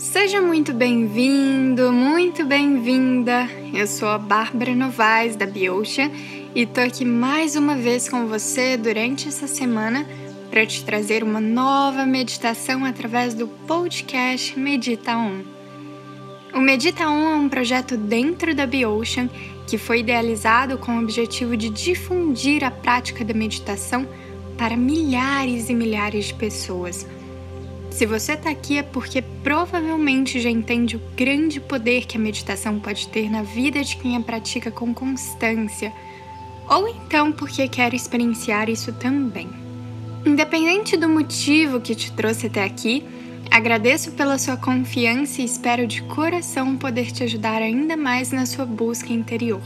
Seja muito bem-vindo, muito bem-vinda. Eu sou a Bárbara Novaes da Biocha e tô aqui mais uma vez com você durante essa semana para te trazer uma nova meditação através do podcast Medita On. O Medita On é um projeto dentro da Biocean que foi idealizado com o objetivo de difundir a prática da meditação para milhares e milhares de pessoas se você está aqui é porque provavelmente já entende o grande poder que a meditação pode ter na vida de quem a pratica com constância, ou então porque quer experienciar isso também. Independente do motivo que te trouxe até aqui, agradeço pela sua confiança e espero de coração poder te ajudar ainda mais na sua busca interior.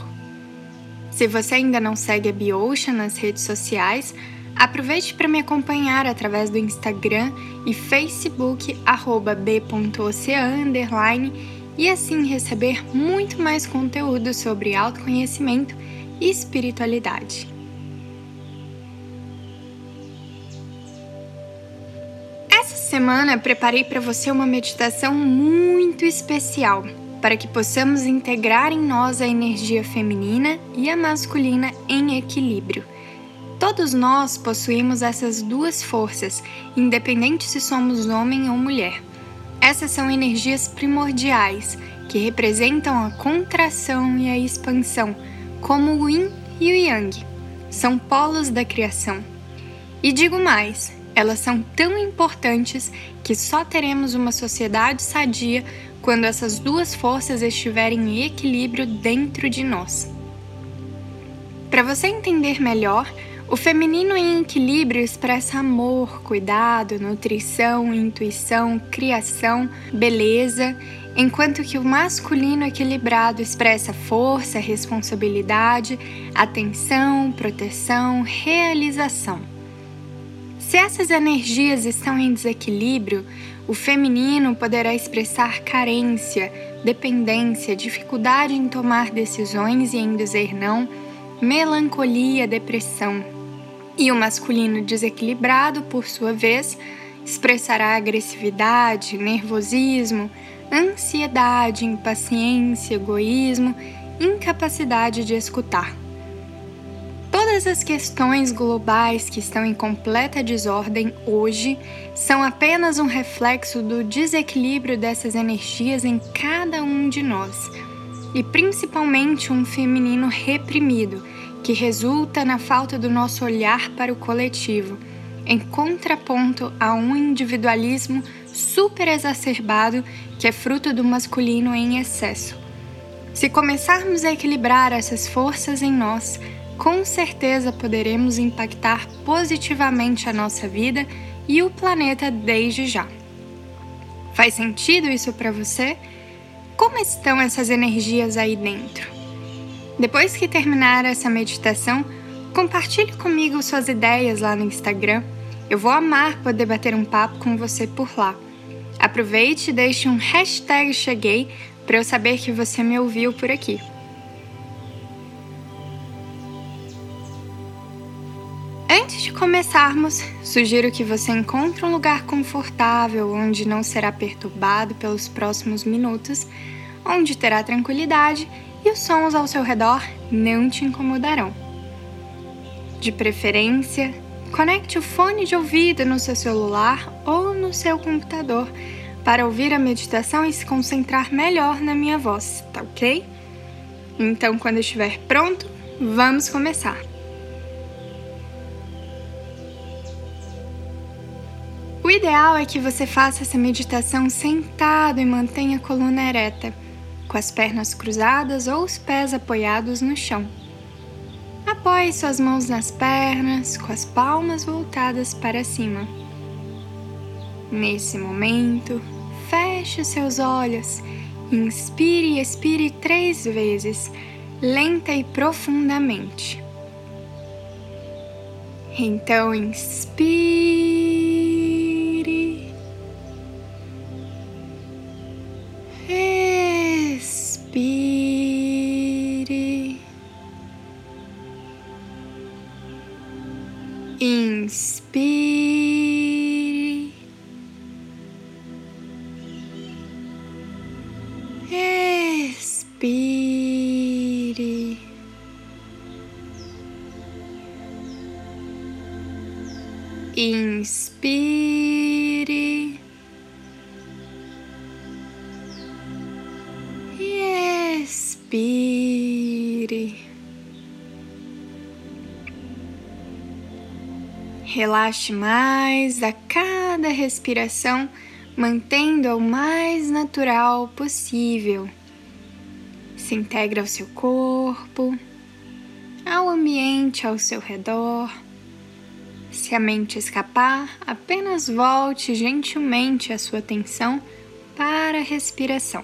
Se você ainda não segue a Biocean nas redes sociais, Aproveite para me acompanhar através do Instagram e Facebook b.ocean e assim receber muito mais conteúdo sobre autoconhecimento e espiritualidade. Essa semana preparei para você uma meditação muito especial para que possamos integrar em nós a energia feminina e a masculina em equilíbrio Todos nós possuímos essas duas forças, independente se somos homem ou mulher. Essas são energias primordiais que representam a contração e a expansão, como o yin e o yang. São polos da criação. E digo mais, elas são tão importantes que só teremos uma sociedade sadia quando essas duas forças estiverem em equilíbrio dentro de nós. Para você entender melhor, o feminino em equilíbrio expressa amor, cuidado, nutrição, intuição, criação, beleza, enquanto que o masculino equilibrado expressa força, responsabilidade, atenção, proteção, realização. Se essas energias estão em desequilíbrio, o feminino poderá expressar carência, dependência, dificuldade em tomar decisões e em dizer não, melancolia, depressão. E o masculino desequilibrado, por sua vez, expressará agressividade, nervosismo, ansiedade, impaciência, egoísmo, incapacidade de escutar. Todas as questões globais que estão em completa desordem hoje são apenas um reflexo do desequilíbrio dessas energias em cada um de nós, e principalmente um feminino reprimido que resulta na falta do nosso olhar para o coletivo, em contraponto a um individualismo super exacerbado que é fruto do masculino em excesso. Se começarmos a equilibrar essas forças em nós, com certeza poderemos impactar positivamente a nossa vida e o planeta desde já. Faz sentido isso para você? Como estão essas energias aí dentro? Depois que terminar essa meditação, compartilhe comigo suas ideias lá no Instagram. Eu vou amar poder bater um papo com você por lá. Aproveite e deixe um hashtag cheguei para eu saber que você me ouviu por aqui. Antes de começarmos, sugiro que você encontre um lugar confortável onde não será perturbado pelos próximos minutos, onde terá tranquilidade e os sons ao seu redor não te incomodarão. De preferência, conecte o fone de ouvido no seu celular ou no seu computador para ouvir a meditação e se concentrar melhor na minha voz, tá ok? Então, quando estiver pronto, vamos começar. O ideal é que você faça essa meditação sentado e mantenha a coluna ereta com as pernas cruzadas ou os pés apoiados no chão. Apoie suas mãos nas pernas, com as palmas voltadas para cima. Nesse momento, feche seus olhos, inspire e expire três vezes, lenta e profundamente. Então, inspire. Inspire. Expire. Inspire. Relaxe mais a cada respiração, mantendo-a o mais natural possível. Se integra ao seu corpo, ao ambiente ao seu redor. Se a mente escapar, apenas volte gentilmente a sua atenção para a respiração.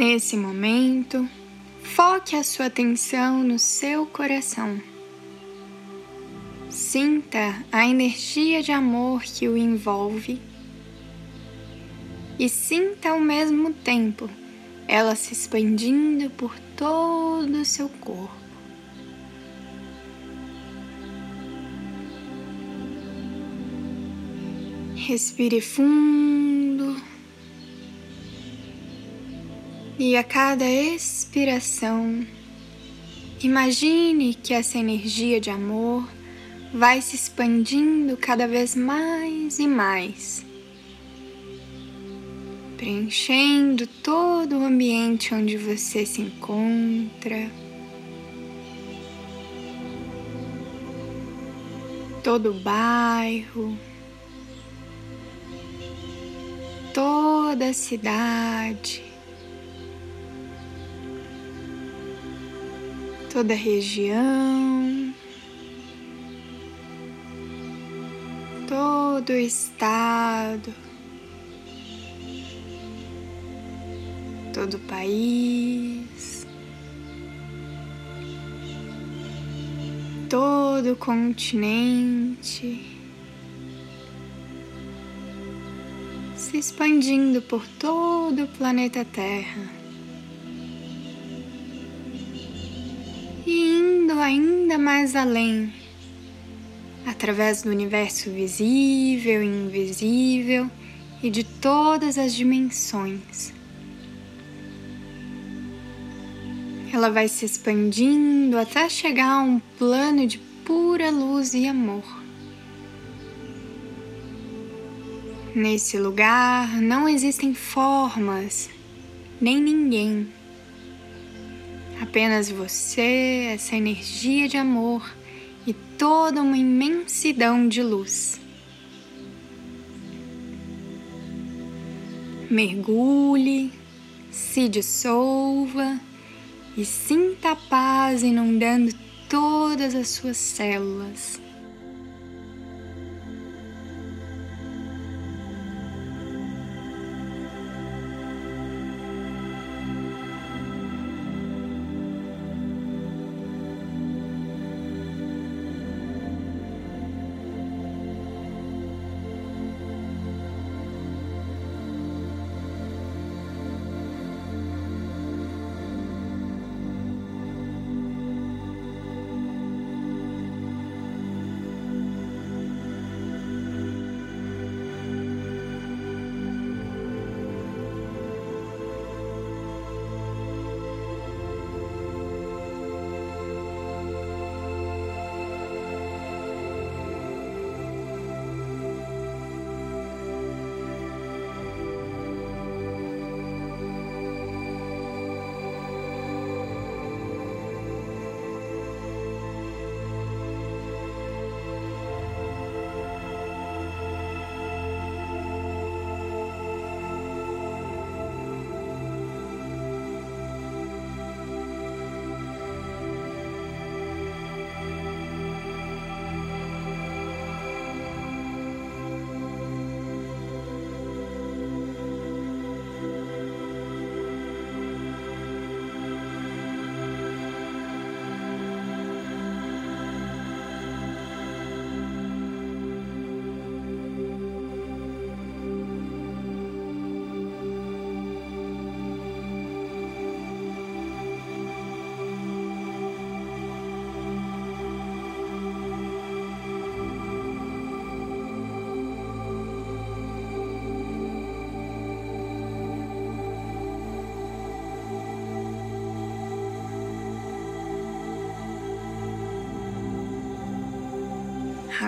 Nesse momento, foque a sua atenção no seu coração. Sinta a energia de amor que o envolve e sinta ao mesmo tempo ela se expandindo por todo o seu corpo. Respire fundo e a cada expiração, imagine que essa energia de amor vai se expandindo cada vez mais e mais, preenchendo todo o ambiente onde você se encontra. Todo o bairro, toda a cidade, toda a região, todo o estado, todo o país, todo o continente. Se expandindo por todo o planeta Terra. Ainda mais além, através do universo visível e invisível e de todas as dimensões. Ela vai se expandindo até chegar a um plano de pura luz e amor. Nesse lugar não existem formas, nem ninguém apenas você, essa energia de amor e toda uma imensidão de luz. Mergulhe, se dissolva e sinta a paz inundando todas as suas células.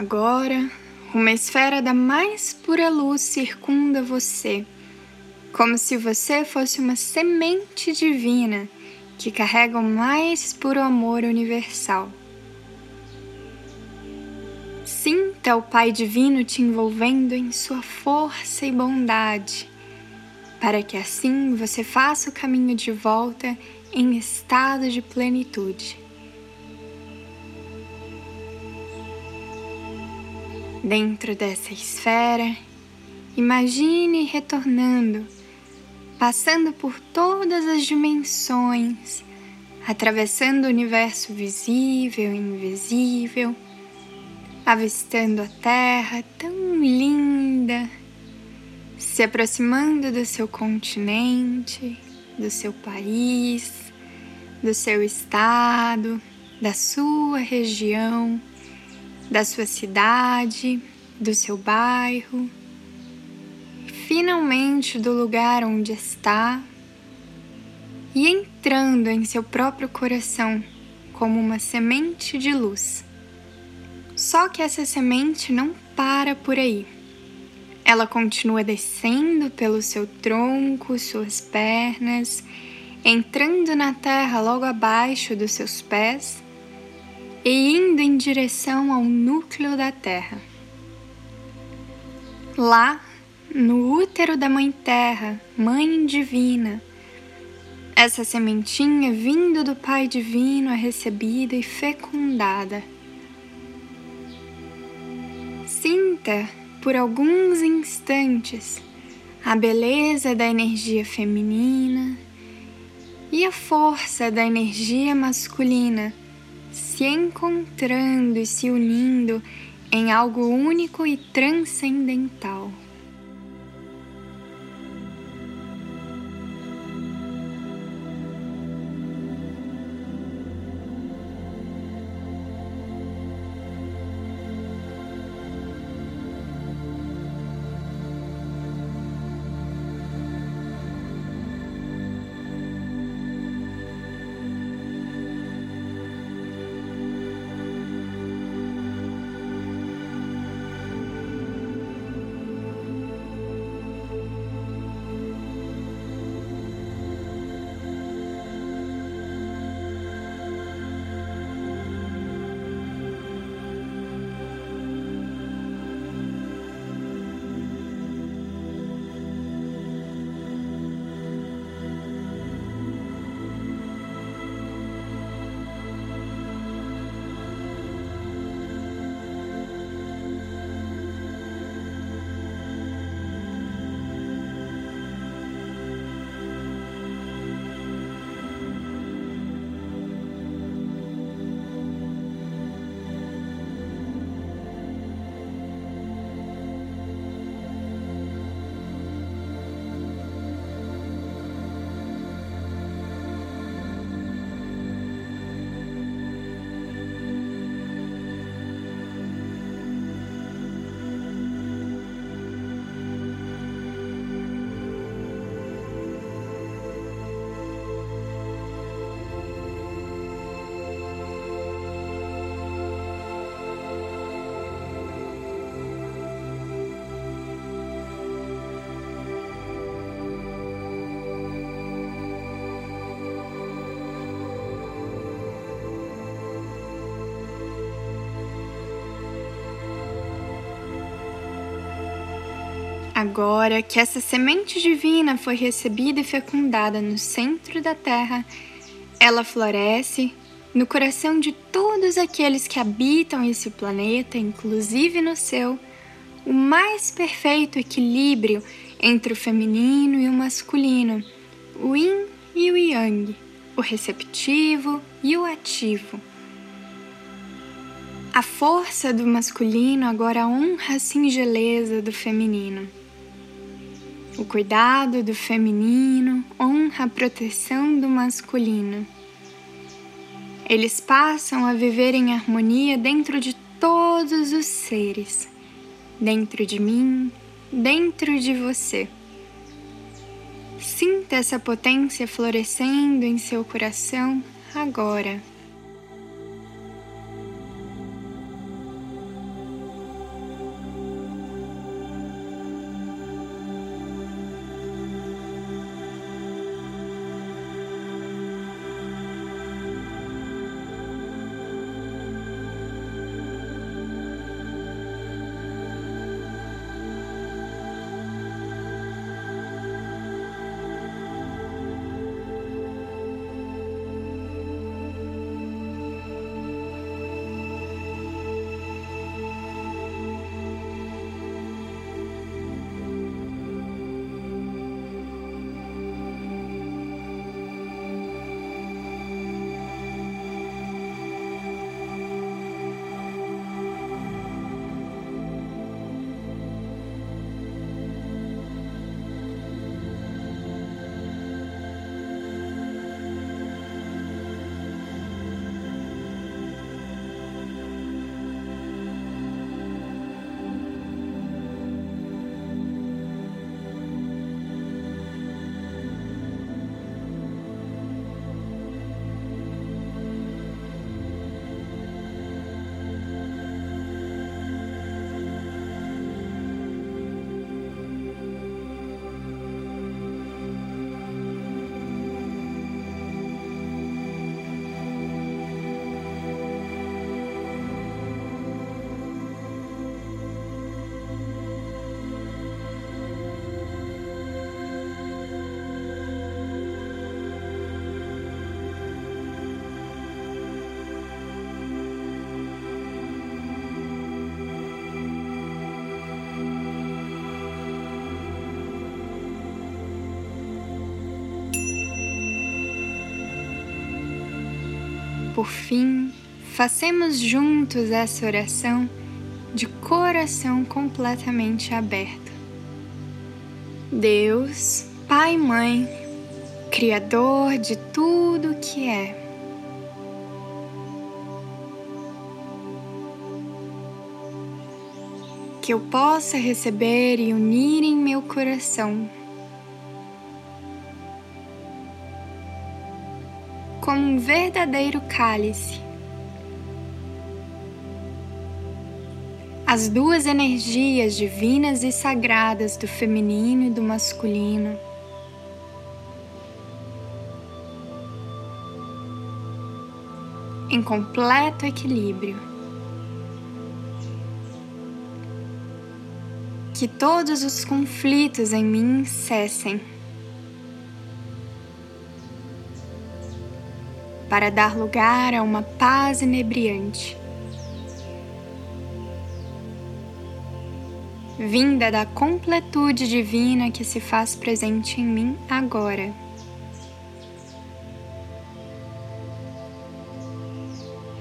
Agora, uma esfera da mais pura luz circunda você, como se você fosse uma semente divina que carrega o mais puro amor universal. Sinta o Pai Divino te envolvendo em sua força e bondade, para que assim você faça o caminho de volta em estado de plenitude. Dentro dessa esfera, imagine retornando, passando por todas as dimensões, atravessando o universo visível e invisível, avistando a Terra tão linda, se aproximando do seu continente, do seu país, do seu estado, da sua região da sua cidade, do seu bairro, finalmente do lugar onde está e entrando em seu próprio coração como uma semente de luz. Só que essa semente não para por aí. Ela continua descendo pelo seu tronco, suas pernas, entrando na terra logo abaixo dos seus pés e indo em direção ao núcleo da Terra. Lá, no útero da Mãe Terra, Mãe Divina, essa sementinha vindo do Pai Divino é recebida e fecundada. Sinta por alguns instantes a beleza da energia feminina e a força da energia masculina se encontrando e se unindo em algo único e transcendental. Agora que essa semente divina foi recebida e fecundada no centro da terra, ela floresce no coração de todos aqueles que habitam esse planeta, inclusive no seu, o mais perfeito equilíbrio entre o feminino e o masculino, o yin e o yang, o receptivo e o ativo. A força do masculino agora honra a singeleza do feminino. O cuidado do feminino honra a proteção do masculino. Eles passam a viver em harmonia dentro de todos os seres, dentro de mim, dentro de você. Sinta essa potência florescendo em seu coração agora. Por fim, façamos juntos essa oração de coração completamente aberto. Deus, Pai e Mãe, Criador de tudo que é. Que eu possa receber e unir em meu coração como um verdadeiro cálice. As duas energias divinas e sagradas do feminino e do masculino. Em completo equilíbrio. Que todos os conflitos em mim cessem. Para dar lugar a uma paz inebriante. Vinda da completude divina que se faz presente em mim agora.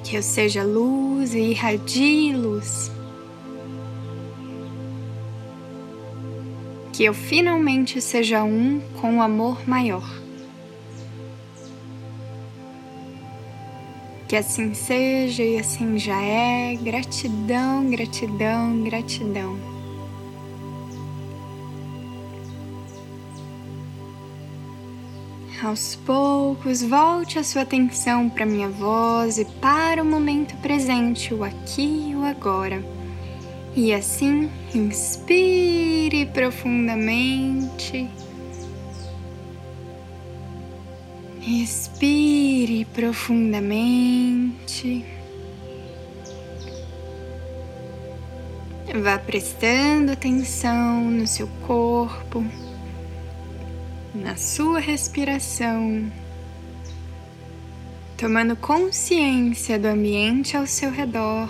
Que eu seja luz e irradie luz. Que eu finalmente seja um com o amor maior. Que assim seja e assim já é. Gratidão, gratidão, gratidão. Aos poucos, volte a sua atenção para minha voz e para o momento presente, o aqui e o agora. E assim, inspire profundamente. Respire profundamente. Vá prestando atenção no seu corpo, na sua respiração, tomando consciência do ambiente ao seu redor.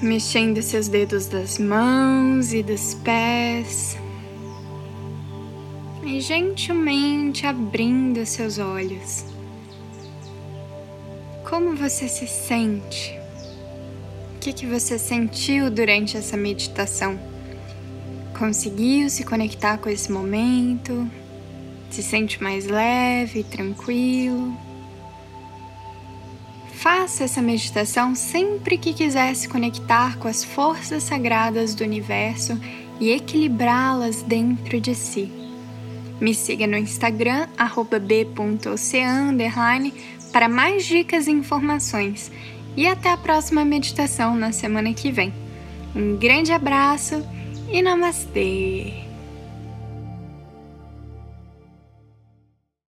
Mexendo seus dedos das mãos e dos pés e gentilmente abrindo seus olhos. Como você se sente? O que, que você sentiu durante essa meditação? Conseguiu se conectar com esse momento? Se sente mais leve, tranquilo? Faça essa meditação sempre que quiser se conectar com as forças sagradas do universo e equilibrá-las dentro de si. Me siga no Instagram, b.ocean, para mais dicas e informações. E até a próxima meditação na semana que vem. Um grande abraço e namastê!